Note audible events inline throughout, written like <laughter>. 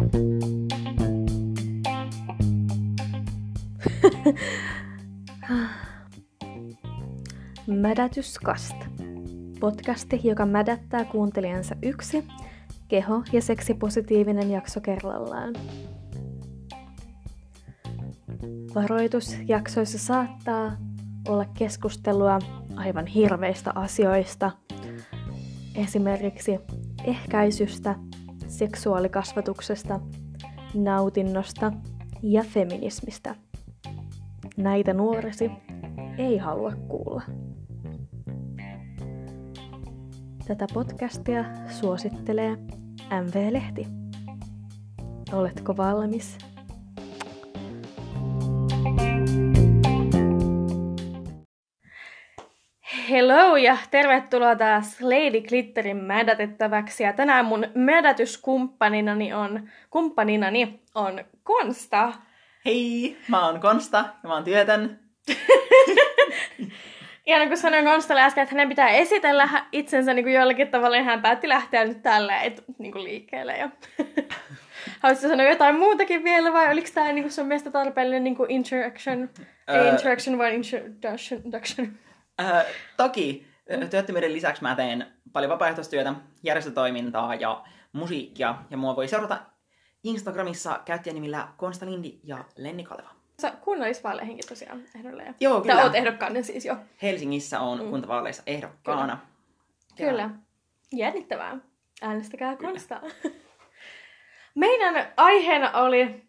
<laughs> Mädätyskast. Podcasti, joka mädättää kuuntelijansa yksi keho- ja seksipositiivinen jakso kerrallaan. Varoitus jaksoissa saattaa olla keskustelua aivan hirveistä asioista, esimerkiksi ehkäisystä, seksuaalikasvatuksesta, nautinnosta ja feminismistä. Näitä nuoresi ei halua kuulla. Tätä podcastia suosittelee MV-lehti. Oletko valmis? Hello ja tervetuloa taas Lady Glitterin mädätettäväksi. Ja tänään mun mädätyskumppaninani on, kumppaninani on Konsta. Hei, mä oon Konsta ja mä oon työtön. <laughs> Ihan kun sanoin Konstalle äsken, että hänen pitää esitellä itsensä niin kuin jollakin tavalla, niin hän päätti lähteä nyt tällä et, niin kuin liikkeelle. Ja... <laughs> Haluaisitko sanoa jotain muutakin vielä vai oliko tämä niin kuin sun mielestä tarpeellinen niin kuin interaction? Ei interaction, vaan introduction. Äh, toki työttömyyden lisäksi mä teen paljon vapaaehtoistyötä, järjestötoimintaa ja musiikkia. Ja mua voi seurata Instagramissa käyttäjänimillä Konsta Lindi ja Lenni Kaleva. Sä kunnallisvaaleihinkin tosiaan ehdolle. Joo, kyllä. Tai oot ehdokkaana siis jo. Helsingissä on mm. kuntavaaleissa ehdokkaana. Kyllä. kyllä. Jännittävää. Äänestäkää Konstaa. <laughs> Meidän aiheena oli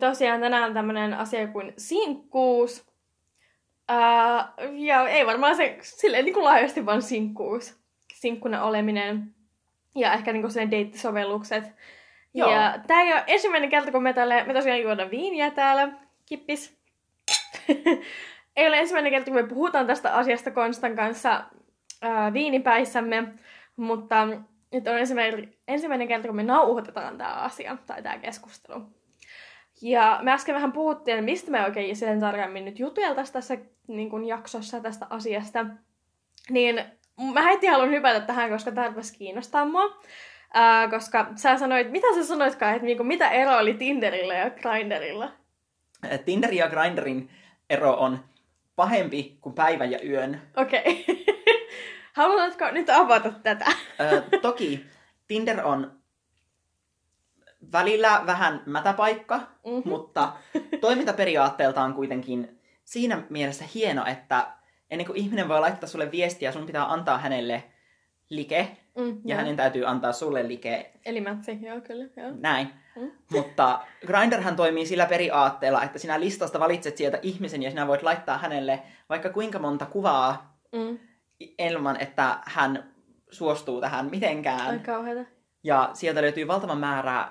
tosiaan tänään tämmöinen asia kuin sinkkuus. Ää, ja ei varmaan se silleen niin kuin laajasti vaan sinkkuus. Sinkkuna oleminen. Ja ehkä niin kuin deittisovellukset. Joo. Ja tää ei ole ensimmäinen kerta, kun me, tälle, me tosiaan juoda viiniä täällä kippis. <laughs> Ei ole ensimmäinen kerta, kun me puhutaan tästä asiasta Konstan kanssa ää, viinipäissämme, mutta nyt on ensimmäinen, ensimmäinen kerta, kun me nauhoitetaan tämä asia tai tämä keskustelu. Ja me äsken vähän puhuttiin, mistä me oikein sen tarkemmin nyt juteltaisiin tässä niin kun jaksossa tästä asiasta. Niin mä heti haluan hypätä tähän, koska tämä kiinnostaa mua. Ää, koska sä sanoit, mitä sä sanoitkaan, että niinku, mitä ero oli Tinderillä ja Grinderilla? Tinderin ja Grinderin ero on pahempi kuin päivän ja yön. Okei. Okay. <laughs> Haluatko nyt avata tätä? Ö, toki Tinder on välillä vähän mätäpaikka, mm-hmm. mutta toimintaperiaatteeltaan kuitenkin siinä mielessä hieno, että ennen kuin ihminen voi laittaa sulle viestiä, sun pitää antaa hänelle like, mm, ja joo. hänen täytyy antaa sulle like. Eli mätsi, joo kyllä. Joo. Näin. Mm. Mutta Grinderhän toimii sillä periaatteella, että sinä listasta valitset sieltä ihmisen ja sinä voit laittaa hänelle vaikka kuinka monta kuvaa mm. ilman, että hän suostuu tähän mitenkään. Ai kauheata. Ja sieltä löytyy valtava määrä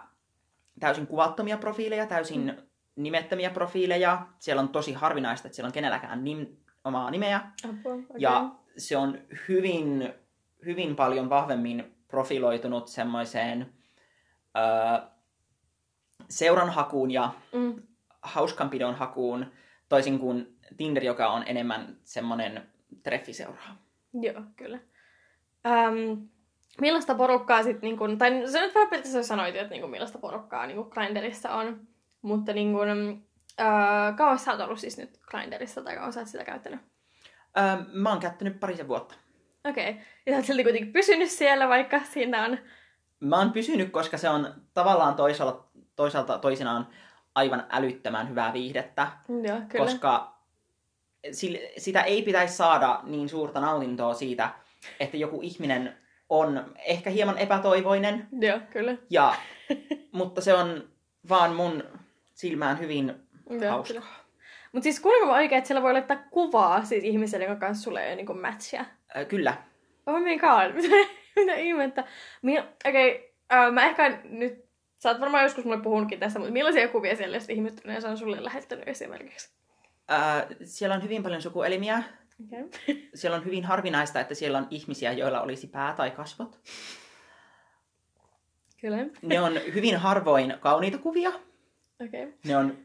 täysin kuvattomia profiileja, täysin mm. nimettömiä profiileja. Siellä on tosi harvinaista, että siellä on kenelläkään nim, omaa nimeä. Apua, okay. Ja se on hyvin hyvin paljon vahvemmin profiloitunut semmoiseen öö, seuranhakuun ja mm. hauskanpidon hakuun, toisin kuin Tinder, joka on enemmän semmoinen treffiseuraa. Joo, kyllä. Um, millaista porukkaa sitten, niin kun, tai sä nyt vähän periaatteessa sanoit, että niin kun, millaista porukkaa niin Grinderissa on, mutta niin kun, uh, kauan sä oot ollut siis nyt Grinderissa, tai kauan sä oot sitä käyttänyt? Öö, mä oon käyttänyt parisen vuotta. Okei. Okay. Ja sä oot silti kuitenkin pysynyt siellä, vaikka siinä on... Mä oon pysynyt, koska se on tavallaan toisaalta, toisaalta toisinaan aivan älyttömän hyvää viihdettä. Joo, kyllä. Koska sitä ei pitäisi saada niin suurta nautintoa siitä, että joku ihminen on ehkä hieman epätoivoinen. Joo, kyllä. Ja, <laughs> mutta se on vaan mun silmään hyvin Joo, hauskaa. Mutta siis kuulinko oikein, että siellä voi laittaa kuvaa siis ihmiselle, joka kanssa sulle ei ole niin matchia? Äh, kyllä. Oh my god, mitä, <laughs> mitä ihmettä. Okei, okay, mä ehkä nyt, sä oot varmaan joskus mulle puhunutkin tästä, mutta millaisia kuvia siellä ihmiset on sulle lähettänyt esimerkiksi? Uh, siellä on hyvin paljon sukuelimiä. Okay. siellä on hyvin harvinaista, että siellä on ihmisiä, joilla olisi pää tai kasvot. Kyllä. Ne on hyvin harvoin kauniita kuvia. Okay. Ne on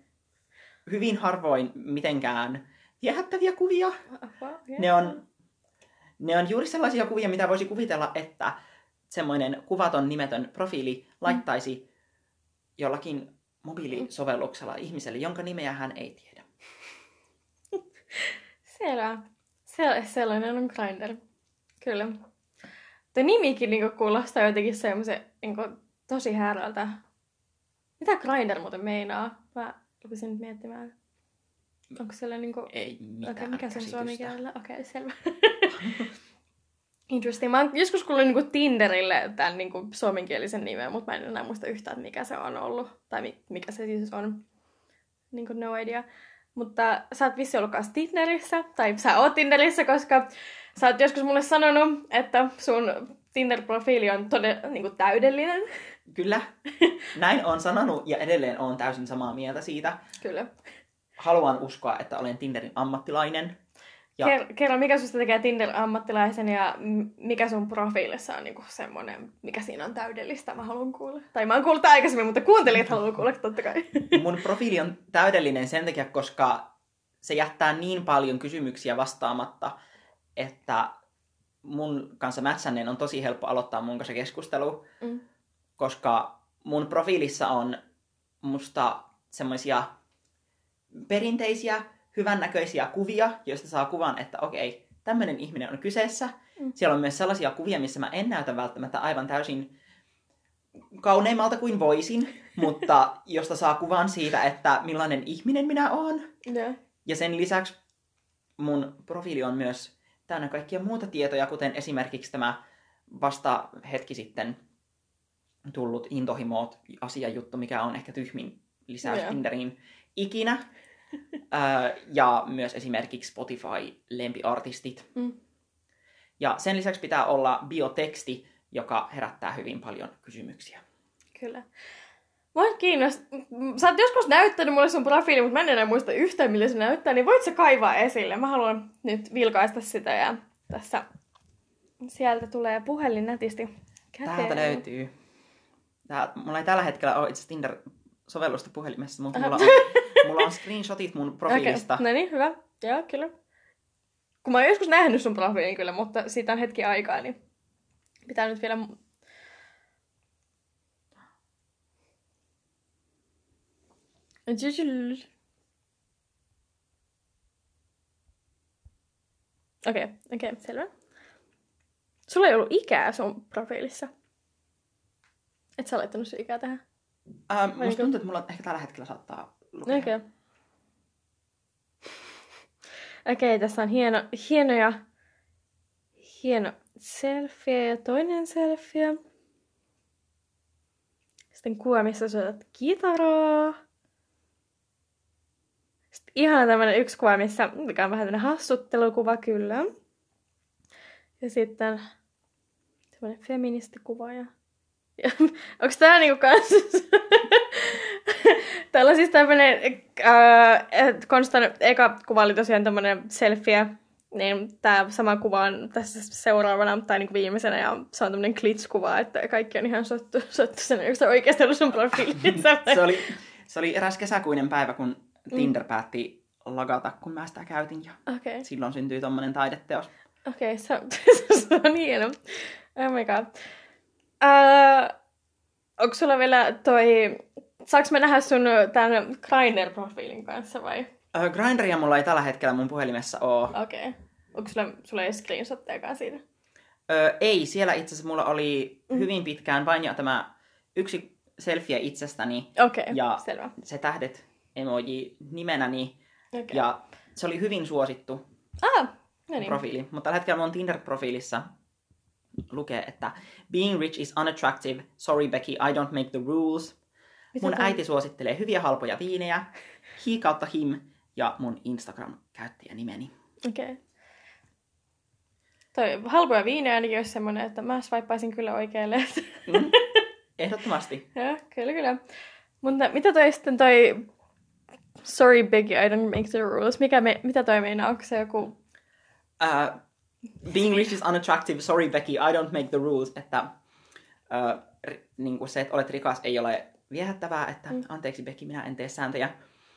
hyvin harvoin mitenkään viehättäviä kuvia. Apua, yeah. Ne on ne on juuri sellaisia kuvia, mitä voisi kuvitella, että semmoinen kuvaton nimetön profiili laittaisi jollakin mobiilisovelluksella ihmiselle, jonka nimeä hän ei tiedä. Selvä. Se, sellainen on Grindr. Kyllä. Tuo nimikin niinku kuulostaa jotenkin semmoisen niinku, tosi härältä. Mitä Grindr muuten meinaa? Mä rupesin nyt miettimään. Onko siellä niinku... Ei mitään Okei, mikä se on suomen kielellä? Okei, okay, selvä. Interesting. Mä oon joskus kuullut niinku Tinderille tämän niinku suomenkielisen nimen, mutta mä en enää muista yhtään, mikä se on ollut. Tai mi- mikä se siis on. Niinku no idea. Mutta sä oot vissi ollut kanssa Tinderissä, tai sä oot Tinderissä, koska sä oot joskus mulle sanonut, että sun Tinder-profiili on todella niinku täydellinen. Kyllä, <laughs> näin on sanonut ja edelleen on täysin samaa mieltä siitä. Kyllä. Haluan uskoa, että olen Tinderin ammattilainen. Ja Ker- kerro, mikä susta tekee Tinder-ammattilaisen ja mikä sun profiilissa on niinku semmoinen, mikä siinä on täydellistä, mä haluan kuulla. Tai mä oon kuullut aikaisemmin, mutta kuuntelijat haluaa kuulla totta kai. <laughs> mun profiili on täydellinen sen takia, koska se jättää niin paljon kysymyksiä vastaamatta, että mun kanssa mätsänneen on tosi helppo aloittaa mun kanssa keskustelu, Mm. koska mun profiilissa on musta semmoisia perinteisiä, hyvännäköisiä kuvia, joista saa kuvan, että okei, tämmöinen ihminen on kyseessä. Mm. Siellä on myös sellaisia kuvia, missä mä en näytä välttämättä aivan täysin kauneimmalta kuin voisin, <laughs> mutta josta saa kuvan siitä, että millainen ihminen minä oon. Joo. Ja sen lisäksi mun profiili on myös täynnä kaikkia muuta tietoja, kuten esimerkiksi tämä vasta hetki sitten tullut intohimoot asiajuttu, mikä on ehkä tyhmin lisäys Joo. Tinderiin ikinä. Ja myös esimerkiksi Spotify-lempiartistit. Mm. Ja sen lisäksi pitää olla bioteksti, joka herättää hyvin paljon kysymyksiä. Kyllä. Mua kiinnost... Sä oot joskus näyttänyt mulle sun profiili, mutta mä en enää muista yhtään, millä se näyttää, niin voit sä kaivaa esille? Mä haluan nyt vilkaista sitä ja tässä sieltä tulee puhelin nätisti käteen. Täältä löytyy. Tää, mulla ei tällä hetkellä ole itse Tinder-sovellusta puhelimessa, mutta mulla on, <laughs> mulla on screenshotit mun profiilista. Okay. No niin, hyvä. Joo, kyllä. Kun mä oon joskus nähnyt sun profiilin kyllä, mutta siitä on hetki aikaa, niin pitää nyt vielä... Okei, okay, okei, okay, selvä. Sulla ei ollut ikää sun profiilissa. Et sä laittanut sun ikää tähän? Ää, musta Vaiko? tuntuu, että mulla ehkä tällä hetkellä saattaa lukea. Okei. Okay. Okei, okay, tässä on hieno, hienoja, hieno selfie ja toinen selfie. Sitten kuva, missä soitat kitaraa. Sitten ihan tämmönen yksi kuva, missä, mikä on vähän tämmönen hassuttelukuva kyllä. Ja sitten tämmönen feministikuva ja ja, <laughs> onks tää niinku kans... <laughs> <laughs> Täällä on siis tämmönen... Äh, Konstan eka kuva oli tosiaan tämmönen selfie. Niin tää sama kuva on tässä seuraavana tai niinku viimeisenä ja se on tämmönen glitch-kuva, että kaikki on ihan sottu, sottu sen, onko se oikeasti ollut sun profiilissa? <laughs> se, oli, se oli eräs kesäkuinen päivä, kun Tinder päätti lagata, kun mä sitä käytin. Ja okay. silloin syntyi tommonen taideteos. okei, okay, se, on, <laughs> se on hieno. Oh my god. Uh, onko sulla vielä toi... Saaks mä nähdä sun tän Grindr-profiilin kanssa vai? Äh, Grinderia mulla ei tällä hetkellä mun puhelimessa oo. Okei. Okay. Onko sulla, sulla ei screenshottejakaan siitä? Ö, ei, siellä itse asiassa mulla oli hyvin pitkään vain ja tämä yksi selfie itsestäni Okei, okay, Ja- selvä. se tähdet emoji nimenäni. Okay. Ja se oli hyvin suosittu Ah, no niin. profiili. Mutta tällä hetkellä mun Tinder-profiilissa lukee, että Being rich is unattractive. Sorry Becky, I don't make the rules. Mitä Mun toi- äiti suosittelee hyviä halpoja viinejä. He kautta him ja mun Instagram-käyttäjänimeni. Okei. Okay. Toi halpoja viinejä ainakin olisi semmonen, että mä swipaisin kyllä oikealle. Mm. Ehdottomasti. <laughs> Joo, kyllä kyllä. Mutta mitä toi sitten toi Sorry Biggie, I don't make the rules. Mikä me, mitä toi meinaa? Onko se joku... Uh, being rich is unattractive. Sorry Becky, I don't make the rules. Että uh, ri, niin kuin se, että olet rikas, ei ole viehättävää. Että Mm. anteeksi Becky, minä en tee sääntöjä.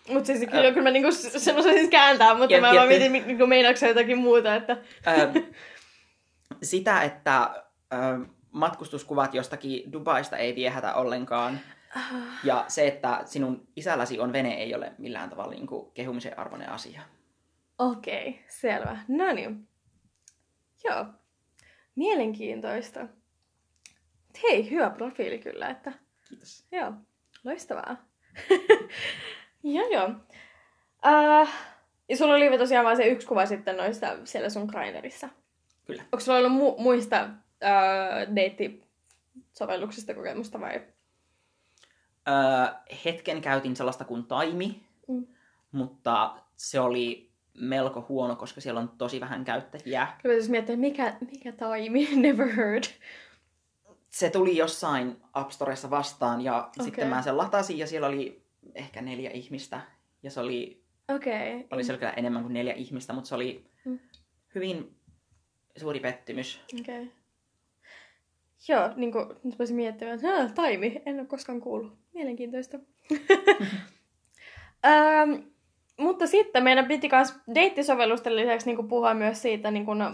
Mutta siis kyllä, kyllä mä niinku sen osaisin kääntää, mutta Jep, mä jep, vaan jep. mietin, mi- niinku meinaatko jotakin muuta, että... Ö, sitä, että ö, matkustuskuvat jostakin Dubaista ei viehätä ollenkaan. Ja se, että sinun isälläsi on vene, ei ole millään tavalla niin kuin kehumisen arvoinen asia. Okei, okay, selvä. No niin. Joo. Mielenkiintoista. Hei, hyvä profiili kyllä, että... Kiitos. Joo, loistavaa. <laughs> joo, joo. Uh, ja sulla oli tosiaan vain se yksi kuva sitten noista siellä sun Grindrissa. Kyllä. Onko sulla ollut mu- muista uh, deittisovelluksista kokemusta vai? Öö, hetken käytin sellaista kuin Taimi, mm. mutta se oli melko huono, koska siellä on tosi vähän käyttäjiä. Kyllä jos miettii, mikä, mikä Taimi? <laughs> Never heard. Se tuli jossain App Storessa vastaan ja okay. sitten mä sen latasin ja siellä oli ehkä neljä ihmistä. Ja se oli, okay. oli selkeä enemmän kuin neljä ihmistä, mutta se oli mm. hyvin suuri pettymys. Okay. Joo, niin kuin nyt voisin miettiä, että taimi, en ole koskaan kuullut. Mielenkiintoista. <laughs> ähm, mutta sitten meidän piti myös deittisovellusten lisäksi niin puhua myös siitä niin kuin, äh,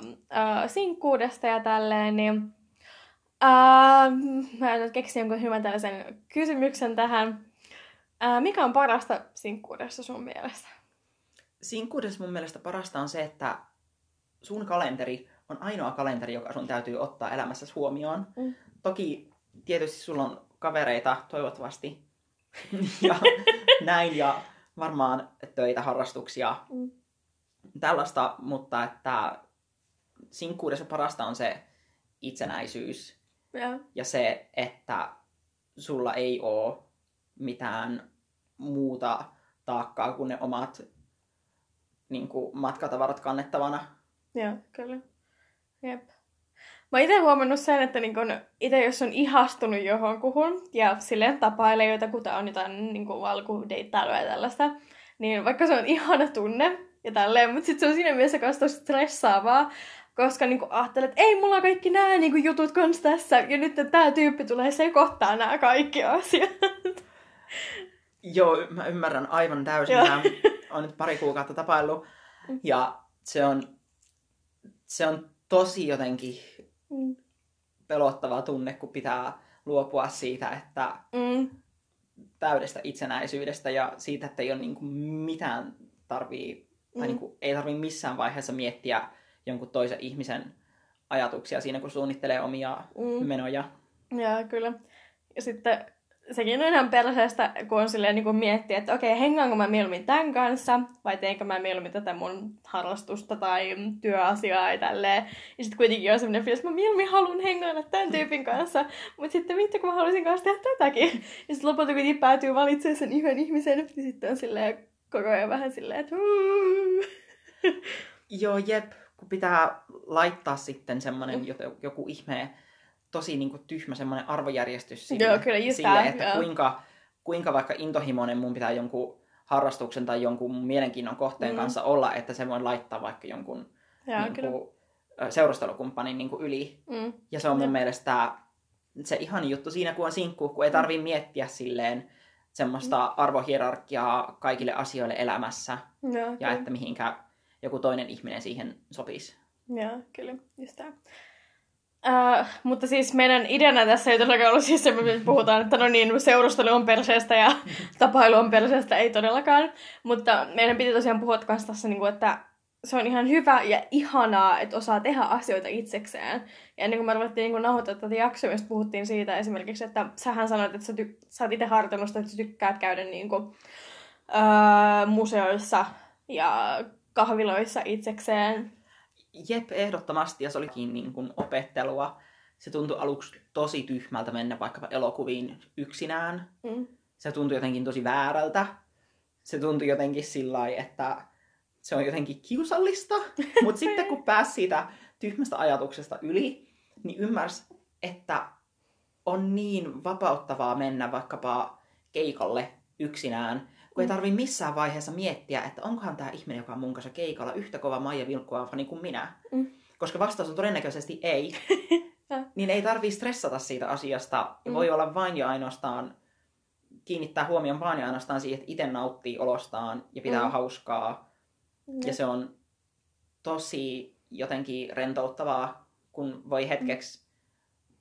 sinkkuudesta ja tälleen, niin äh, mä nyt keksin jonkun hyvän tällaisen kysymyksen tähän. Äh, mikä on parasta sinkkuudessa sun mielestä? Sinkkuudessa mun mielestä parasta on se, että sun kalenteri on ainoa kalenteri, joka sun täytyy ottaa elämässä huomioon. Mm. Toki tietysti sulla on kavereita, toivottavasti, <laughs> ja näin, ja varmaan töitä, harrastuksia, mm. tällaista, mutta että sinkkuudessa parasta on se itsenäisyys. Ja, ja se, että sulla ei ole mitään muuta taakkaa kuin ne omat niin kuin, matkatavarat kannettavana. Joo, kyllä. Jep. Mä itse huomannut sen, että niin kun itse jos on ihastunut johonkuhun ja silleen tapailee jotakuta on jotain niin alkudeittailua ja tällaista, niin vaikka se on ihana tunne ja tälleen, mutta sitten se on siinä mielessä myös tosi stressaavaa, koska niin ajattelet, että ei mulla on kaikki nämä niin jutut kans tässä, ja nyt tämä tyyppi tulee sekoittaa nämä kaikki asiat. Joo, mä ymmärrän aivan täysin. Mä oon nyt pari kuukautta tapaillut, ja se on, se on tosi jotenkin mm. pelottava tunne, kun pitää luopua siitä, että mm. täydestä itsenäisyydestä ja siitä, että ei ole niin kuin mitään tarvii, mm. tai niin kuin, ei tarvii missään vaiheessa miettiä jonkun toisen ihmisen ajatuksia siinä, kun suunnittelee omia mm. menoja. Joo, kyllä. Ja sitten sekin on ihan perseestä, kun on silleen niin kuin miettiä, että okei, hengaanko mä mieluummin tämän kanssa, vai teinkö mä mieluummin tätä mun harrastusta tai työasiaa ja tälleen. Ja sitten kuitenkin on semmoinen fiilis, että mä mieluummin haluan hengailla tämän tyypin kanssa, mutta sitten vittu, kun mä haluaisin kanssa tehdä tätäkin. Ja sitten lopulta kuitenkin päätyy valitsemaan sen yhden ihmisen, niin sitten on silleen koko ajan vähän silleen, että Joo, jep, kun pitää laittaa sitten semmoinen joku ihme tosi niin kuin, tyhmä semmoinen arvojärjestys sille, Joo, kyllä, just sille että kuinka, kuinka vaikka intohimoinen mun pitää jonkun harrastuksen tai jonkun mielenkiinnon kohteen mm. kanssa olla, että se voi laittaa vaikka jonkun Joo, niin kuin, seurustelukumppanin niin kuin yli. Mm. Ja se on mun ja. mielestä se ihan juttu siinä, kun on sinkku, kun ei tarvi mm. miettiä silleen semmoista mm. arvohierarkiaa kaikille asioille elämässä. Ja kyllä. että mihinkä joku toinen ihminen siihen sopisi. Joo, kyllä, just tämä. Uh, mutta siis meidän ideana tässä ei todellakaan ollut siis se, että puhutaan, että no niin, seurustelu on perseestä ja <laughs> tapailu on perseestä, ei todellakaan. Mutta meidän piti tosiaan puhua kanssa tässä, niin kuin, että se on ihan hyvä ja ihanaa, että osaa tehdä asioita itsekseen. Ja ennen kuin me ruvettiin niin nauhoittaa tätä jaksoa, mistä puhuttiin siitä esimerkiksi, että sähän sanoit, että sä, ty- sä oot itse harjoitellut että sä tykkäät käydä niin kuin, uh, museoissa ja kahviloissa itsekseen Jep, ehdottomasti, ja se olikin niin kuin opettelua. Se tuntui aluksi tosi tyhmältä mennä vaikkapa elokuviin yksinään. Mm. Se tuntui jotenkin tosi väärältä. Se tuntui jotenkin sillä että se on jotenkin kiusallista. <laughs> Mutta sitten kun pääsi siitä tyhmästä ajatuksesta yli, niin ymmärsi, että on niin vapauttavaa mennä vaikkapa keikalle yksinään kun ei mm. tarvi missään vaiheessa miettiä, että onkohan tämä ihminen, joka on mun kanssa keikalla, yhtä kova Maija Vilkkua fani kuin minä. Mm. Koska vastaus on todennäköisesti ei. <laughs> niin ei tarvii stressata siitä asiasta. Mm. Voi olla vain ja ainoastaan kiinnittää huomioon vain ja ainoastaan siihen, että itse nauttii olostaan ja pitää mm. hauskaa. Mm. Ja se on tosi jotenkin rentouttavaa, kun voi hetkeksi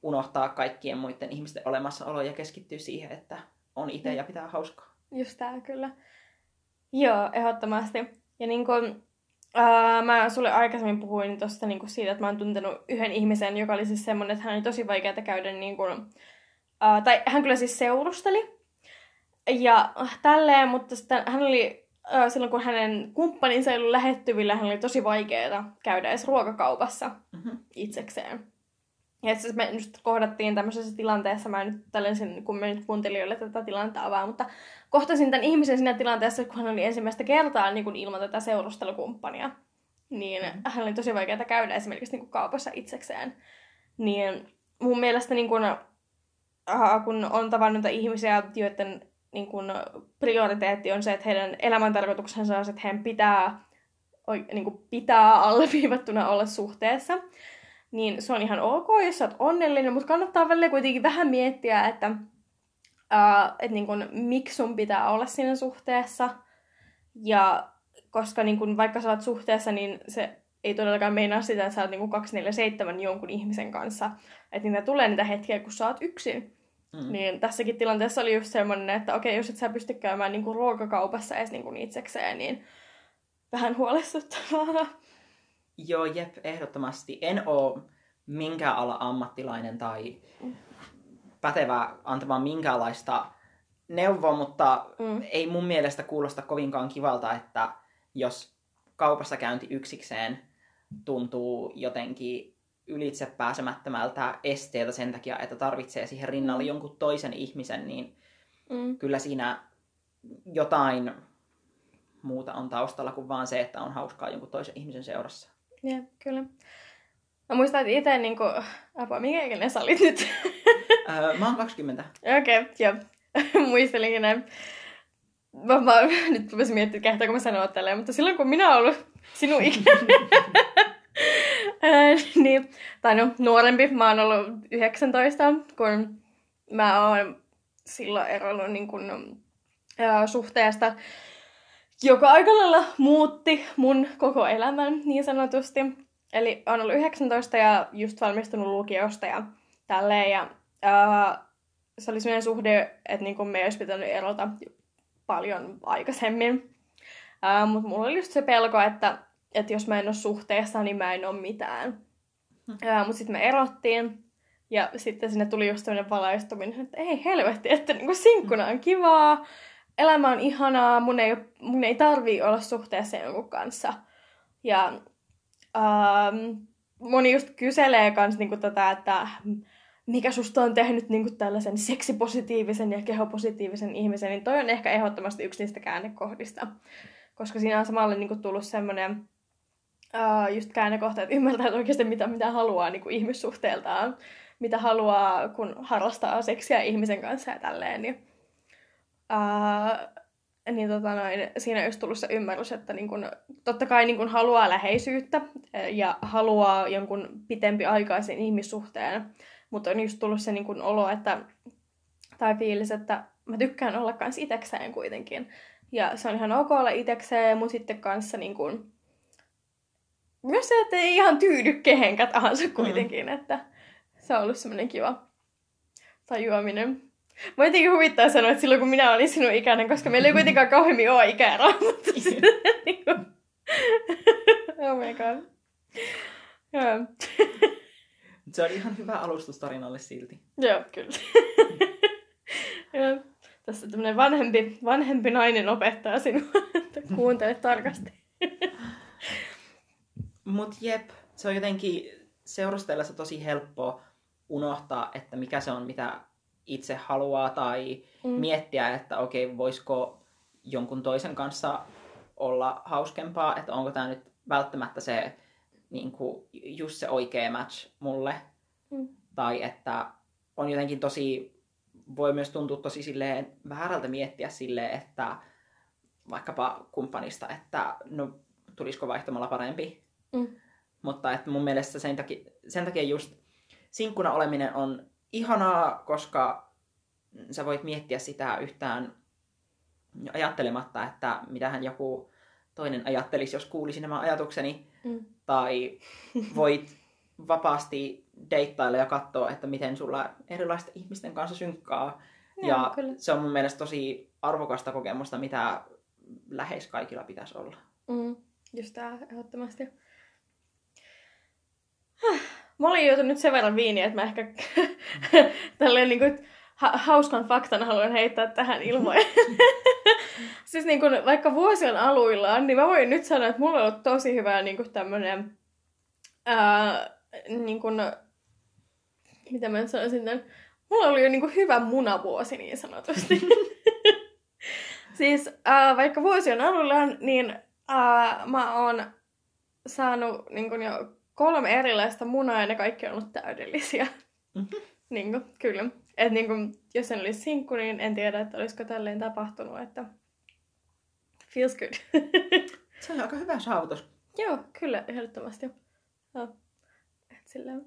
unohtaa kaikkien muiden ihmisten olemassaolo ja keskittyä siihen, että on itse ja pitää hauskaa. Just tää kyllä. Joo, ehdottomasti. Ja niin kuin, ää, mä sulle aikaisemmin puhuin tosta niin siitä, että mä oon tuntenut yhden ihmisen, joka oli siis semmonen, että hän oli tosi vaikeaa käydä niin kuin, ää, tai hän kyllä siis seurusteli. Ja tälleen, mutta sitten hän oli silloin kun hänen kumppaninsa ei ollut lähettyvillä, hän oli tosi vaikeaa käydä edes ruokakaupassa mm-hmm. itsekseen. Ja siis me just kohdattiin tämmöisessä tilanteessa, mä nyt tällaisen, kun me nyt kuuntelijoille tätä tilannetta avaa, mutta kohtasin tämän ihmisen siinä tilanteessa, kun hän oli ensimmäistä kertaa niin kuin ilman tätä seurustelukumppania. Niin mm-hmm. hän oli tosi vaikeaa käydä esimerkiksi niin kuin kaupassa itsekseen. Niin mun mielestä niin kuin, äh, kun on tavannut ihmisiä, joiden niin kuin, prioriteetti on se, että heidän elämäntarkoituksensa on se, että heidän pitää, niin kuin, pitää alleviivattuna olla suhteessa, niin se on ihan ok, jos sä oot onnellinen, mutta kannattaa välillä kuitenkin vähän miettiä, että, uh, että niin kuin, miksi sun pitää olla siinä suhteessa. Ja koska niin kuin, vaikka sä oot suhteessa, niin se ei todellakaan meinaa sitä, että sä oot niin kuin 247 jonkun ihmisen kanssa. Että niitä tulee niitä hetkiä, kun sä oot yksin. Mm. Niin tässäkin tilanteessa oli just semmoinen, että okei, jos et sä pysty käymään niinku ruokakaupassa edes niinku itsekseen, niin vähän huolestuttavaa. <laughs> Joo, jep, ehdottomasti. En oo minkään ala ammattilainen tai pätevä antamaan minkäänlaista neuvoa, mutta mm. ei mun mielestä kuulosta kovinkaan kivalta, että jos kaupassa käynti yksikseen tuntuu jotenkin ylitse pääsemättömältä esteeltä sen takia, että tarvitsee siihen rinnalle mm. jonkun toisen ihmisen, niin mm. kyllä siinä jotain muuta on taustalla kuin vaan se, että on hauskaa jonkun toisen ihmisen seurassa. Joo, kyllä. Mä muistan, että itse niin kuin... Apua, mikä ikinä sä olit nyt? öö, mä oon 20. Okei, okay, <laughs> joo. Muistelinkin näin. Mä, mä <laughs> nyt rupesin miettimään, kehtaako mä sanoa tälleen, mutta silloin kun minä olen ollut sinun ikäinen, <laughs> niin, tai no nuorempi, mä oon ollut 19, kun mä oon silloin eronnut niin kun, ää, suhteesta, joka aika lailla muutti mun koko elämän niin sanotusti. Eli on ollut 19 ja just valmistunut lukiosta ja tälleen. Ja, ää, se oli sellainen suhde, että niin me ei olisi pitänyt erota paljon aikaisemmin. Mutta mulla oli just se pelko, että että jos mä en ole suhteessa, niin mä en ole mitään. Hmm. Mutta sitten me erottiin. Ja sitten sinne tuli just sellainen valaistuminen, että ei helvetti, että niinku sinkkuna on kivaa, elämä on ihanaa, mun ei, mun ei tarvii olla suhteessa jonkun kanssa. Ja ähm, moni just kyselee kans niinku tätä, että mikä susta on tehnyt niinku tällaisen seksipositiivisen ja kehopositiivisen ihmisen, niin toi on ehkä ehdottomasti yksi niistä käännekohdista. Koska siinä on samalla niinku tullut semmoinen uh, just käännekohta, että ymmärtää että oikeasti mitä, mitä haluaa niin kuin ihmissuhteeltaan, mitä haluaa, kun harrastaa seksiä ihmisen kanssa ja tälleen, niin, uh, niin tota noin, siinä on just tullut se ymmärrys, että niin kun, totta kai niin kun haluaa läheisyyttä ja haluaa jonkun pitempi aikaisen ihmissuhteen, mutta on just tullut se niin kun olo, että, tai fiilis, että mä tykkään olla kans itekseen kuitenkin. Ja se on ihan ok olla itekseen, mutta sitten kanssa niin kun, myös se, että ei ihan tyydy kehenkä tahansa kuitenkin, mm. että se on ollut semmoinen kiva tajuaminen. Mä jotenkin huvittaa sanoa, että silloin kun minä olin sinun ikäinen, koska meillä ei kuitenkaan kauheammin ole ikäeroa, <laughs> niin oh my god. Joo. <laughs> Se on ihan hyvä alustustarinalle silti. Joo, kyllä. <laughs> Joo. Tässä tämmöinen vanhempi, vanhempi nainen opettaa sinua, että kuuntele tarkasti. Mut jep, se on jotenkin seurustellessa tosi helppo unohtaa, että mikä se on, mitä itse haluaa, tai mm. miettiä, että okei, okay, voisiko jonkun toisen kanssa olla hauskempaa, että onko tämä nyt välttämättä se niin kuin, just se oikea match mulle. Mm. Tai että on jotenkin tosi, voi myös tuntua tosi silleen väärältä miettiä silleen, että vaikkapa kumppanista, että no tulisiko vaihtamalla parempi. Mm. Mutta että mun mielestä sen takia, sen takia just sinkkuna oleminen on ihanaa, koska sä voit miettiä sitä yhtään ajattelematta, että mitähän joku toinen ajattelisi, jos kuulisi nämä ajatukseni. Mm. Tai voit vapaasti deittailla ja katsoa, että miten sulla erilaisten ihmisten kanssa synkkaa Joo, ja kyllä. se on mun mielestä tosi arvokasta kokemusta, mitä lähes kaikilla pitäisi olla. Mm, just tää ehdottomasti. Mä olin joutunut nyt sen verran viiniä, että mä ehkä <laughs> tälleen niinku ha- hauskan faktan haluan heittää tähän ilmoille. <laughs> siis niinku, vaikka vuosi on aluillaan, niin mä voin nyt sanoa, että mulla on ollut tosi hyvä niinku tämmönen ää, niinku, mitä mä nyt sanoisin tämän, mulla oli jo niinku hyvä munavuosi niin sanotusti. <laughs> siis ää, vaikka vuosi on aluillaan, niin ää, mä oon saanut niin kun jo kolme erilaista munaa ja ne kaikki on ollut täydellisiä. Mhm. <laughs> niin kun, kyllä. Et niin kun, jos en olisi sinkku, niin en tiedä, että olisiko tälleen tapahtunut, että feels good. <laughs> Se on aika hyvä saavutus. Joo, kyllä, ehdottomasti. Et silleen,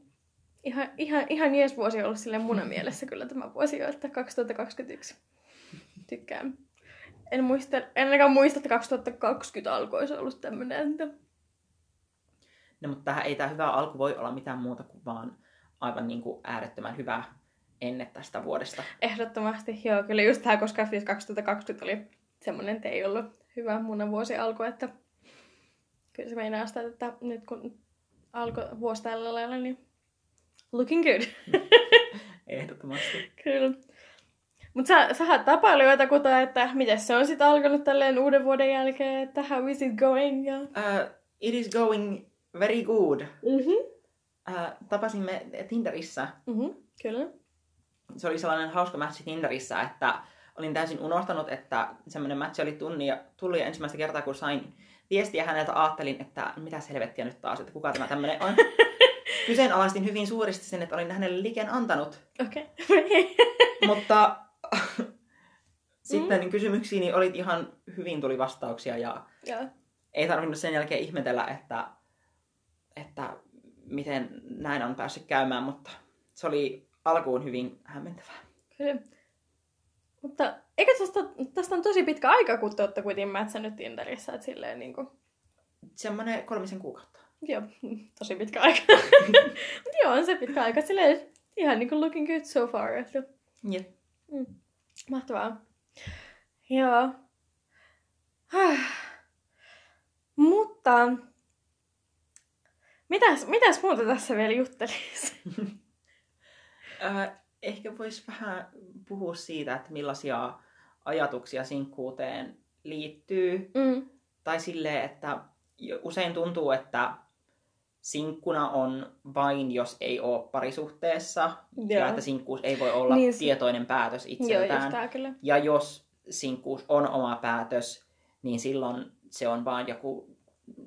ihan, ihan, ihan jees vuosi on ollut silleen munan <laughs> mielessä kyllä tämä vuosi jo, että 2021. Tykkään. En, muista, en ainakaan muista, että 2020 alkoi olisi ollut tämmöinen, että No, mutta tähän ei tämä hyvä alku voi olla mitään muuta kuin vaan aivan niin kuin äärettömän hyvä ennen tästä vuodesta. Ehdottomasti, joo. Kyllä just tämä, koska siis 2020 oli semmoinen, että ei ollut hyvä munan vuosi alku, että kyllä se meinaa sitä, että nyt kun alkoi vuosi tällä lailla, niin looking good. <laughs> Ehdottomasti. kyllä. Mutta sä, sä oot tapailu jotakuta, että miten se on sitten alkanut tälleen uuden vuoden jälkeen, että how is it going? Ja... Uh, it is going very good. Mm-hmm. Uh, tapasimme Tinderissä. Mm-hmm. Kyllä. Se oli sellainen hauska matchi Tinderissä, että olin täysin unohtanut, että semmoinen matchi oli tunni ja tuli ja ensimmäistä kertaa, kun sain viestiä häneltä, ajattelin, että mitä helvettiä nyt taas, että kuka tämä tämmöinen on. <laughs> Kyseenalaistin hyvin suuresti sen, että olin hänelle liiken antanut. Okei. Okay. <laughs> Mutta <laughs> sitten kysymyksiini olit ihan hyvin tuli vastauksia ja Joo. ei tarvinnut sen jälkeen ihmetellä, että, että miten näin on päässyt käymään, mutta se oli alkuun hyvin hämmentävää. Kyllä. Mutta eikö tästä, tästä on tosi pitkä aika, kun te olette kuitenkin mätsännyt Tinderissä, että silleen niinku... Semmoinen kolmisen kuukautta. Joo, <laughs> tosi pitkä aika. <laughs> Mutta joo, on se pitkä aika. Silleen ihan niinku looking good so far. Että... Jep. Mm. Mahtavaa. Joo. <sighs> Mutta mitäs, mitäs muuta tässä vielä juttelisi? <laughs> Ehkä voisi vähän puhua siitä, että millaisia ajatuksia sinkkuuteen liittyy. Mm. Tai silleen, että usein tuntuu, että sinkkuna on vain, jos ei ole parisuhteessa. Joo. Ja että sinkkuus ei voi olla Niin tietoinen päätös Joo, itseltään. tää kyllä. Ja jos sinkkuus on oma päätös, niin silloin se on vaan joku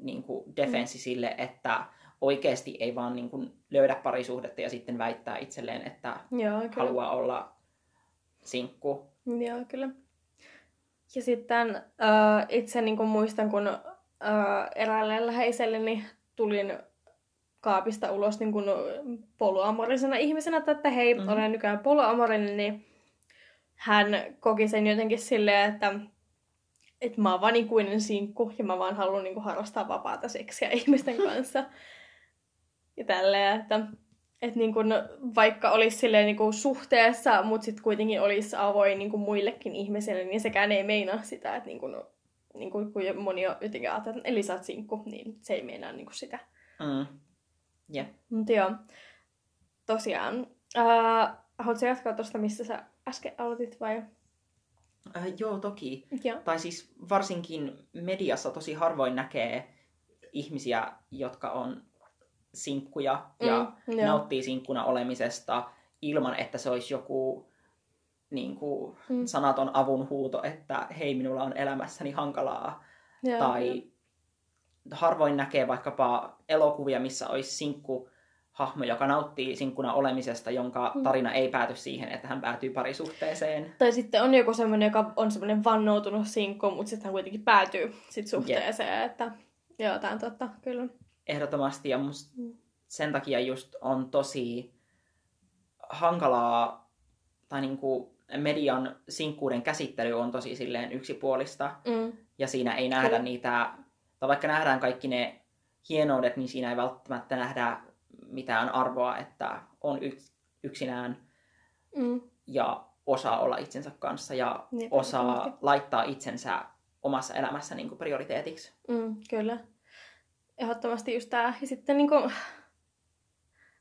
niin kuin defenssi mm. sille, että oikeasti ei vaan niin kuin löydä parisuhdetta ja sitten väittää itselleen, että Joo, kyllä. haluaa olla sinkku. Joo, kyllä. Ja sitten äh, itse niin kuin muistan, kun äh, eräälle läheiselleni tulin kaapista ulos niin kuin poloamorisena ihmisenä, että hei, Mhm. mm. olen nykyään poloamorinen, niin hän koki sen jotenkin silleen, että, että mä oon vaan ikuinen sinkku ja mä vaan haluan niin kuin harrastaa vapaata seksiä <laughs> ihmisten kanssa. Ja tälleen, että, että niin kuin, vaikka olisi silleen niin suhteessa, mutta sitten kuitenkin olisi avoin niin kuin muillekin ihmisille, niin sekään ei meinaa sitä, että niin kuin, niin kuin, kun moni on jotenkin ajatellut, että eli sä oot sinkku, niin se ei meinaa niin kuin sitä. Mm. Jep. Mutta joo, tosiaan. Ää, haluatko jatkaa tuosta, missä sä äsken aloitit vai? Äh, joo, toki. Joo. Tai siis varsinkin mediassa tosi harvoin näkee ihmisiä, jotka on sinkkuja ja Mm, joo. nauttii sinkkuna olemisesta ilman, että se olisi joku niin kuin, Mm. sanaton avunhuuto, että hei, minulla on elämässäni hankalaa. Joo, tai harvoin näkee vaikkapa elokuvia, missä olisi sinkku hahmo, joka nauttii sinkkuna olemisesta, jonka Mm. tarina ei pääty siihen, että hän päätyy parisuhteeseen. Tai sitten on joku semmoinen, joka on semmoinen vannoutunut sinkku, mutta sitten hän kuitenkin päätyy sit suhteeseen, että joo, tämä on totta, kyllä. Ehdottomasti, ja musta Mm. sen takia just on tosi hankalaa, tai niinku median sinkkuuden käsittely on tosi silleen yksipuolista, Mm. ja siinä ei nähdä Kyllä. niitä, tai vaikka nähdään kaikki ne hienoudet, niin siinä ei välttämättä nähdä mitään arvoa, että on yks, yksinään Mm. ja osaa olla itsensä kanssa ja Niin, osaa laittaa itsensä omassa elämässä niin kuin prioriteetiksi. Mm, kyllä. Ehdottomasti just tää. Ja sitten niinku...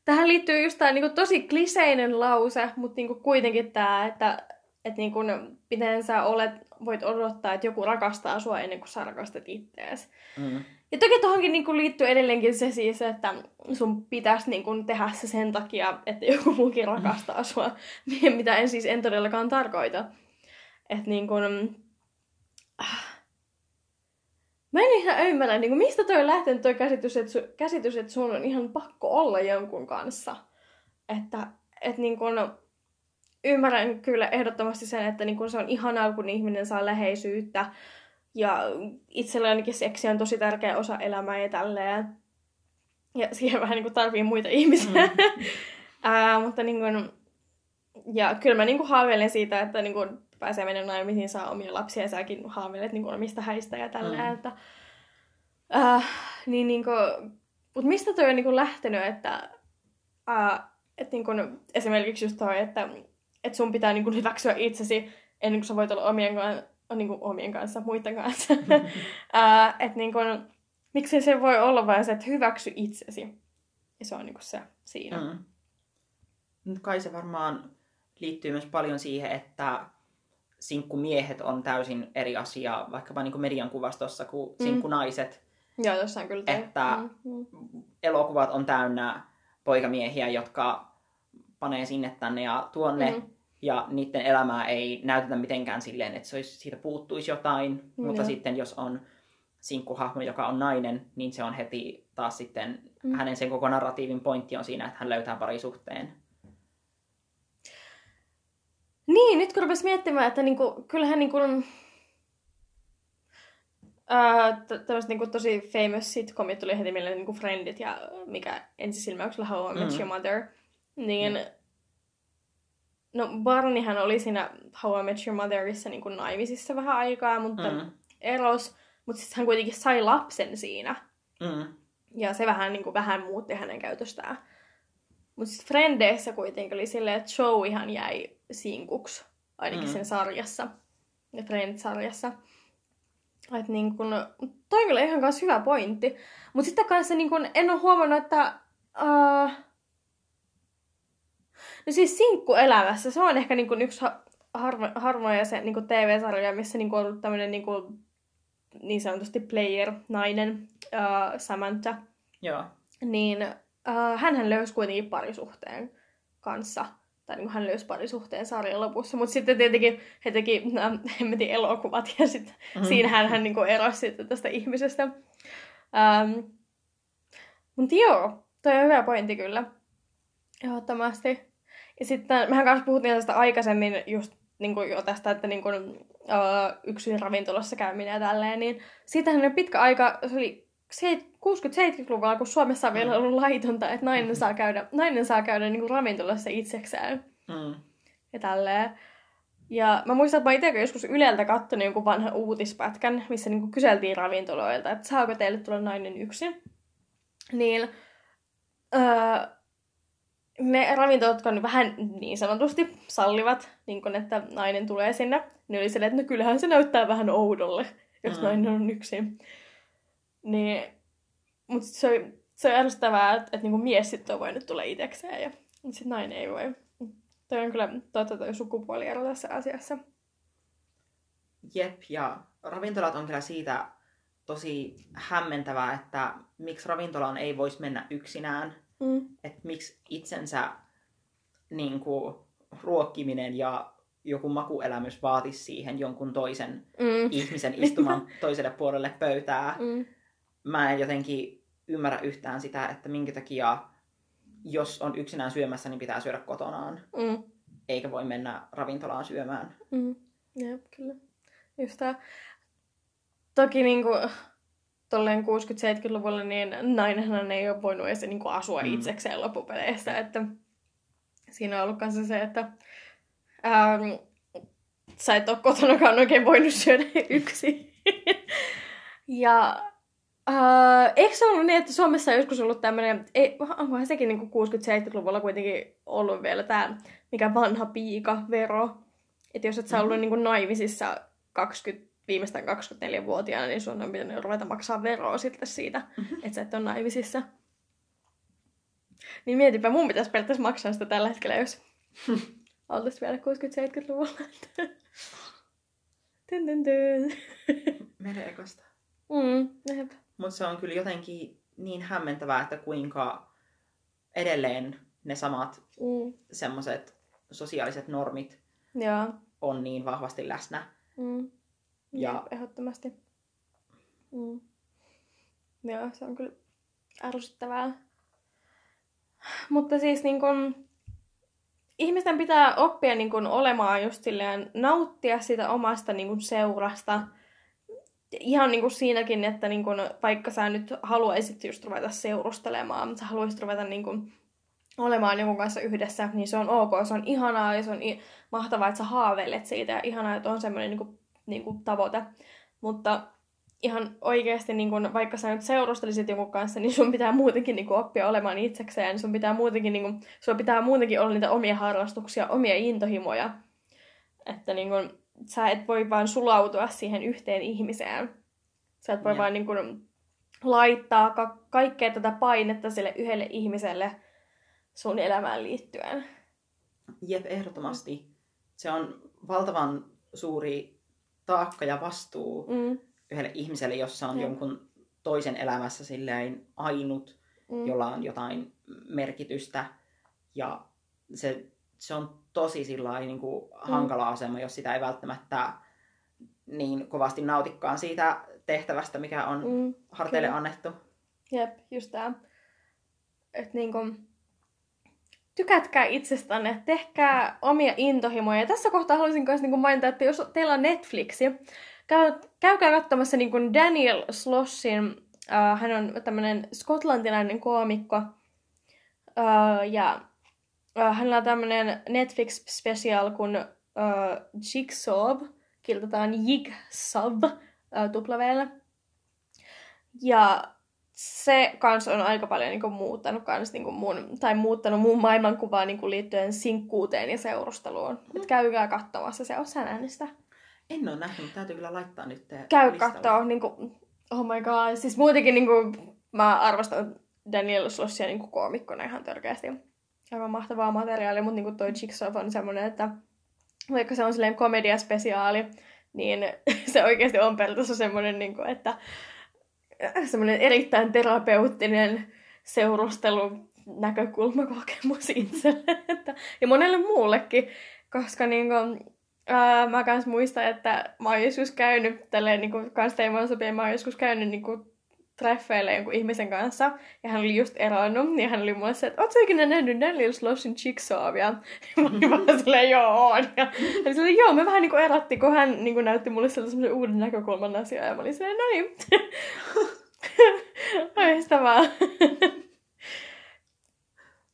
Tähän liittyy just tää niinku tosi kliseinen lause, mutta niinku kuitenkin tää, että et niinku, miten sä olet, voit odottaa, että joku rakastaa sua ennen kuin sä rakastat itseäsi. Mm. Ja toki tuohonkin niinku liittyy edelleenkin se siis, että sun pitäisi niinku tehdä se sen takia, että joku muukin rakastaa sua, <laughs> mitä en siis en todellakaan tarkoita. Että niinku, äh, mä en ihan ymmärrä, niinku, mistä toi on lähtenyt toi käsitys, että, su, käsitys, että sun on ihan pakko olla jonkun kanssa. Että et niinku, ymmärrän kyllä ehdottomasti sen, että niinku, se on ihanaa, kun ihminen saa läheisyyttä, ja itsellä ainakin seksi on tosi tärkeä osa elämää ja tälleen. Ja siihen vähän niin kuin tarvii muita ihmisiä. Mm. <laughs> Ää, mutta niin kuin, ja kyllä mä niin kuin haaveilen siitä, että niin kuin pääsee mennä naimisiin, saa omia lapsia ja säkin haaveilet niin kuin omista häistä ja tälleen. Mm. Että, ää, niin, niin kuin, mutta mistä toi on niin kuin lähtenyt, että, ää, että niin kuin, esimerkiksi just toi, että, että sun pitää niin kuin hyväksyä itsesi ennen kuin sä voit olla omien niin kuin omien kanssa, muiden kanssa. <laughs> uh, että niin kuin, miksi se voi olla vain se, että hyväksy itsesi. Ja se on niin kuin se siinä. Mm. Nyt kai se varmaan liittyy myös paljon siihen, että sinkkumiehet on täysin eri asia, vaikkapa niin kuin median kuvastossa kuin mm. sinkkunaiset. Joo, jossain kyllä. Että mm. elokuvat on täynnä poikamiehiä, jotka panee sinne tänne ja tuonne. Mm ja niiden elämää ei näytetä mitenkään silleen, että se olisi, siitä puuttuisi jotain, mm, mutta sitten jos on sinkkuhahmo, joka on nainen, niin se on heti taas sitten, mm. hänen sen koko narratiivin pointti on siinä, että hän löytää parisuhteen. Niin, nyt kun rupesi miettimään, että niinku, kyllähän niinku, Uh, tämmöiset niinku tosi famous sitcomit tuli heti mieleen niinku Friendit ja mikä ensisilmäyksellä How I Met mm. Your Mother. Niin mm No Barneyhän oli siinä How I Met Your Motherissa niin kuin naimisissa vähän aikaa, mutta mm. eros. Mutta sitten hän kuitenkin sai lapsen siinä. Mm. Ja se vähän, niin kuin, vähän muutti hänen käytöstään. Mutta sitten Frendeissä kuitenkin oli silleen, että Joeyhan jäi sinkuksi. Ainakin mm. sen sarjassa. Ja Friends-sarjassa. Että niin kun, toi kyllä ihan kanssa hyvä pointti. Mutta sitten kanssa niin kun, en ole huomannut, että... Uh, No siis sinkkuelämässä, se on ehkä niinku yksi harvo, harvoja se niinku TV-sarjoja, missä niinku on ollut tämmöinen niinku, niin sanotusti player-nainen, uh, Samantha. Joo. Niin uh, hän löysi kuitenkin parisuhteen kanssa. Tai niin hän löysi parisuhteen sarjan lopussa. Mutta sitten tietenkin he teki äh, hemmetin elokuvat ja sitten mm-hmm. siinähän hän niin erosi sitten tästä ihmisestä. Um, mutta joo, toi on hyvä pointti kyllä. Ehdottomasti. Ja sitten mehän kanssa puhuttiin tästä aikaisemmin just niin kuin jo tästä, että niin kuin, uh, yksin ravintolassa käyminen ja tälleen, niin siitähän oli pitkä aika, se oli 60-70-luvulla, kun Suomessa on vielä mm. ollut laitonta, että nainen saa käydä, nainen saa käydä niin kuin ravintolassa itsekseen. Mm. Ja tälleen. Ja mä muistan, että mä itse joskus Yleltä katsonut jonkun vanhan uutispätkän, missä niin kuin kyseltiin ravintoloilta, että saako teille tulla nainen yksin. Niin öö, ne ravintolat, jotka vähän niin sanotusti sallivat, niin kun, että nainen tulee sinne, niin oli silleen, että no kyllähän se näyttää vähän oudolle, jos mm. nainen on yksin. Niin, mutta se, on, se on ärsyttävää, että, että niin mies sitten on voinut tulla itsekseen, ja sitten nainen ei voi. Toi on kyllä totta toi sukupuoliero tässä asiassa. Jep, ja ravintolat on kyllä siitä tosi hämmentävää, että miksi ravintolaan ei voisi mennä yksinään, Mm. Että miksi itsensä niin kuin, ruokkiminen ja joku makuelämys vaatisi siihen jonkun toisen mm. ihmisen <laughs> istumaan toiselle puolelle pöytää. Mm. Mä en jotenkin ymmärrä yhtään sitä, että minkä takia, jos on yksinään syömässä, niin pitää syödä kotonaan. Mm. Eikä voi mennä ravintolaan syömään. Mm. Jep, kyllä. Just tää. Toki niinku, tolleen 60-70-luvulla, niin nainenhan ei ole voinut edes niin kuin asua mm. itsekseen loppupeleissä. Että siinä on ollut kanssa se, että ähm, sä et ole kotonakaan oikein voinut syödä <laughs> yksi. ja äh, eikö se ollut niin, että Suomessa on joskus ollut tämmöinen, ei, sekin niin 60-70-luvulla kuitenkin ollut vielä tämä, mikä vanha piika, vero, Että jos et sä ollut mm. niin naivisissa 20, viimeistään 24-vuotiaana, niin sun on pitänyt ruveta maksaa veroa sitten siitä, mm-hmm. että sä et ole naivisissa. Niin mietipä, mun pitäisi periaatteessa maksaa sitä tällä hetkellä, jos <laughs> oltaisiin vielä 60-70-luvulla. tyn, tyn, tyn. Mm, Mutta se on kyllä jotenkin niin hämmentävää, että kuinka edelleen ne samat mm. semmoiset sosiaaliset normit ja. on niin vahvasti läsnä. Mm. Ja ehdottomasti. Mm. Joo, se on kyllä ärsyttävää. Mutta siis niin kun, ihmisten pitää oppia niin kun, olemaan just silleen, nauttia sitä omasta niin kun, seurasta. Ihan niin kun, siinäkin, että niin kun, vaikka sä nyt haluaisit just ruveta seurustelemaan, sä haluaisit ruveta niin kun, olemaan jonkun kanssa yhdessä, niin se on ok, se on ihanaa ja se on i- mahtavaa, että sä haaveilet siitä ja ihanaa, että on semmoinen niin kuin, niin kuin tavoite. Mutta ihan oikeasti, niin kun, vaikka sä nyt seurustelisit jonkun kanssa, niin sun pitää muutenkin niin kun, oppia olemaan itsekseen. Niin sun pitää muutenkin, niin kun, sun pitää muutenkin olla niitä omia harrastuksia, omia intohimoja. Että niin kun, sä et voi vaan sulautua siihen yhteen ihmiseen. Sä et voi ja. vaan niin kun, laittaa ka- kaikkea tätä painetta sille yhdelle ihmiselle sun elämään liittyen. Jep, ehdottomasti. Se on valtavan suuri taakka ja vastuu mm yhdelle ihmiselle, jossa on mm. jonkun toisen elämässä silleen ainut, mm. jolla on jotain merkitystä. Ja se, se on tosi sillain, niin kuin mm. hankala asema, jos sitä ei välttämättä niin kovasti nautikkaan siitä tehtävästä, mikä on mm, harteille kyllä. annettu. Jep, just tää. Että niinku, tykätkää itsestänne, tehkää omia intohimoja. Ja tässä kohtaa haluaisin myös niinku mainita, että jos teillä on Netflixi, Käy, käykää katsomassa niin kuin Daniel Slossin, uh, hän on tämmöinen skotlantilainen koomikko, uh, ja uh, hänellä on tämmöinen Netflix-special kuin uh, Jigsaw, kirjoitetaan Jigsaw uh, tuplaveellä. Ja se kanssa on aika paljon niin kuin, muuttanut kans, niin kuin mun, tai muuttanut mun maailmankuvaa niin kuin, liittyen sinkkuuteen ja seurusteluun. Mm. Et käykää katsomassa, se on sänäänistä. En ole nähnyt, mutta täytyy kyllä laittaa nyt Käy kattoo, niin kuin, oh my god. Siis muutenkin niin kuin, mä arvostan Daniel Slossia niin koomikkona ihan törkeästi. Aivan mahtavaa materiaalia, mutta niin toi Jigsaw on semmoinen, että vaikka se on silleen komediaspesiaali, niin <laughs> se oikeasti on periaatteessa semmoinen, niin kuin, että semmoinen erittäin terapeuttinen seurustelu näkökulmakokemus itselle. <laughs> ja monelle muullekin, koska niin kuin, Ää, mä kans muistan, että mä oon joskus käynyt tälleen niin kuin, kans sopien, mä oon joskus käynyt niin kuin, treffeille jonkun ihmisen kanssa, ja hän oli just eronnut, niin hän oli mulle se, että ootko ikinä nähnyt Daniel Sloshin? Ja mä olin vaan silleen, joo, on. Ja hän silleen, joo, me vähän niin kuin erotti, kun hän niin kuin, näytti mulle sellaisen uuden näkökulman asiaa, ja mä olin silleen, no niin. <laughs> Loistavaa.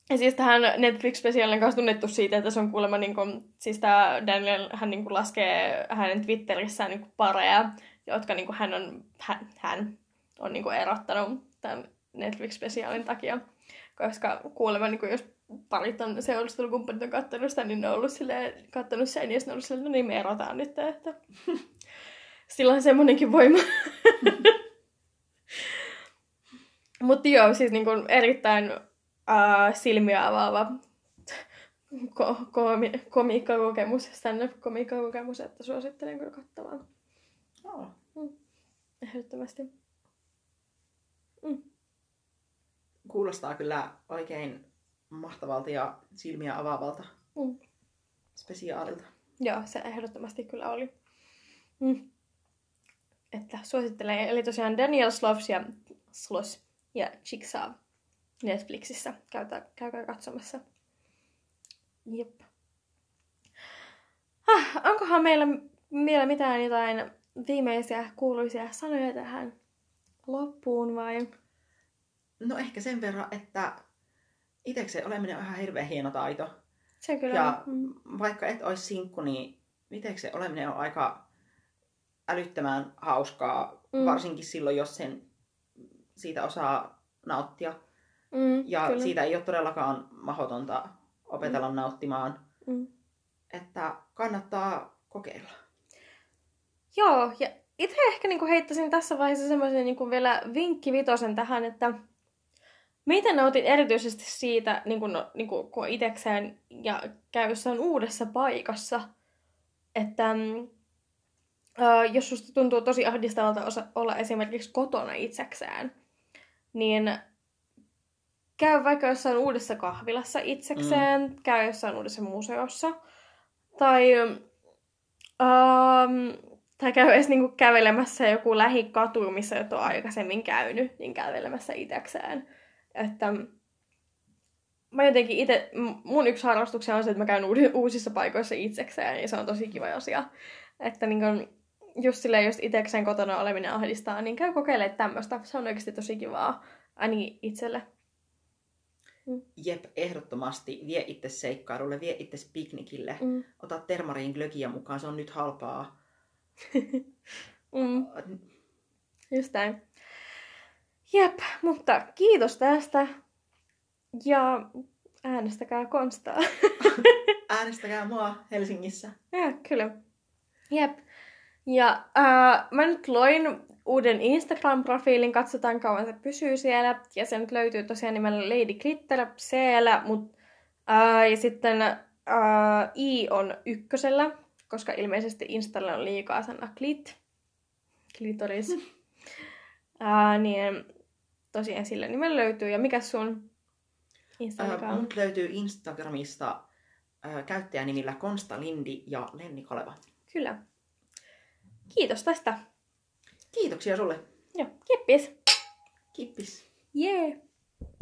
Ja siis tähän Netflix-spesiaalinen kanssa tunnettu siitä, että se on kuulemma, niin kuin, siis tämä Daniel, hän niin kuin laskee hänen Twitterissään niin kuin pareja, jotka niin kuin hän on, hän, hän on niin kuin erottanut tämän Netflix-spesiaalin takia. Koska kuulemma, niin kuin, jos parit on seurustelukumppanit on kattonut sitä, niin ne on ollut silleen, kattonut sen ja sitten on ollut silleen, no niin me erotaan nyt, että <laughs> sillä on semmoinenkin voima. <laughs> Mutta joo, siis niin kuin erittäin uh, silmiä avaava <laughs> ko- komi- komiikkakokemus, stand-up-komiikkakokemus, että suosittelen kyllä kattavaa. Oh. Mm. Ehdottomasti. Mm. Kuulostaa kyllä oikein mahtavalta ja silmiä avaavalta mm. spesiaalilta. Joo, se ehdottomasti kyllä oli. Mm. Että suosittelen. Eli tosiaan Daniel Sloves ja Slos ja Jigsaw. Netflixissä. Käytä, käykää katsomassa. Jep. Ah, onkohan meillä vielä mitään jotain viimeisiä kuuluisia sanoja tähän loppuun vai? No ehkä sen verran, että itsekseen oleminen on ihan hirveän hieno taito. Se kyllä Ja mm. vaikka et olisi sinkku, niin itsekseen oleminen on aika älyttömän hauskaa, mm. varsinkin silloin, jos sen siitä osaa nauttia. Mm, ja kyllä. siitä ei ole todellakaan mahdotonta opetella mm. nauttimaan. Mm. että kannattaa kokeilla. Joo, ja itse ehkä niinku heittäisin tässä vaiheessa semmoisen niinku vielä vinkkivitosen tähän, että Mitä nautin erityisesti siitä, niin kun, niin kun, kun itekseen ja käy jossain uudessa paikassa, että äh, jos susta tuntuu tosi ahdistavalta osa, olla esimerkiksi kotona itsekseen, niin käy vaikka jossain uudessa kahvilassa itsekseen, mm. käy jossain uudessa museossa, tai, ähm, tai käy edes niinku kävelemässä joku lähikatu, missä et ole aikaisemmin käynyt, niin kävelemässä itsekseen. Että mä jotenkin itse, mun yksi harrastuksia on se, että mä käyn uusissa paikoissa itsekseen, ja se on tosi kiva asia. Että niin kun, just silleen, jos itsekseen kotona oleminen ahdistaa, niin käy kokeilemaan tämmöistä. Se on oikeasti tosi kivaa, ainakin itselle. Mm. Jep, ehdottomasti. Vie itse seikkailulle, vie itse piknikille. Mm. Ota termariin glögiä mukaan, se on nyt halpaa. <laughs> mm. Just näin. Jep, mutta kiitos tästä. Ja äänestäkää Konstaa. <laughs> äänestäkää mua Helsingissä. Ja, kyllä. Jep. Ja äh, mä nyt loin uuden Instagram-profiilin, katsotaan kauan se pysyy siellä. Ja se nyt löytyy tosiaan nimellä Lady Glitter siellä, mut, äh, ja sitten äh, I on ykkösellä, koska ilmeisesti Installa on liikaa sana klit, klitoris. <laughs> äh, niin tosiaan sillä nimellä löytyy. Ja mikä sun Instagram? Äh, mut löytyy Instagramista äh, käyttäjänimillä Konsta Lindi ja Lenni Kaleva. Kyllä. Kiitos tästä. Kiitoksia sulle. Joo, kippis. Kippis. Jee. Yeah.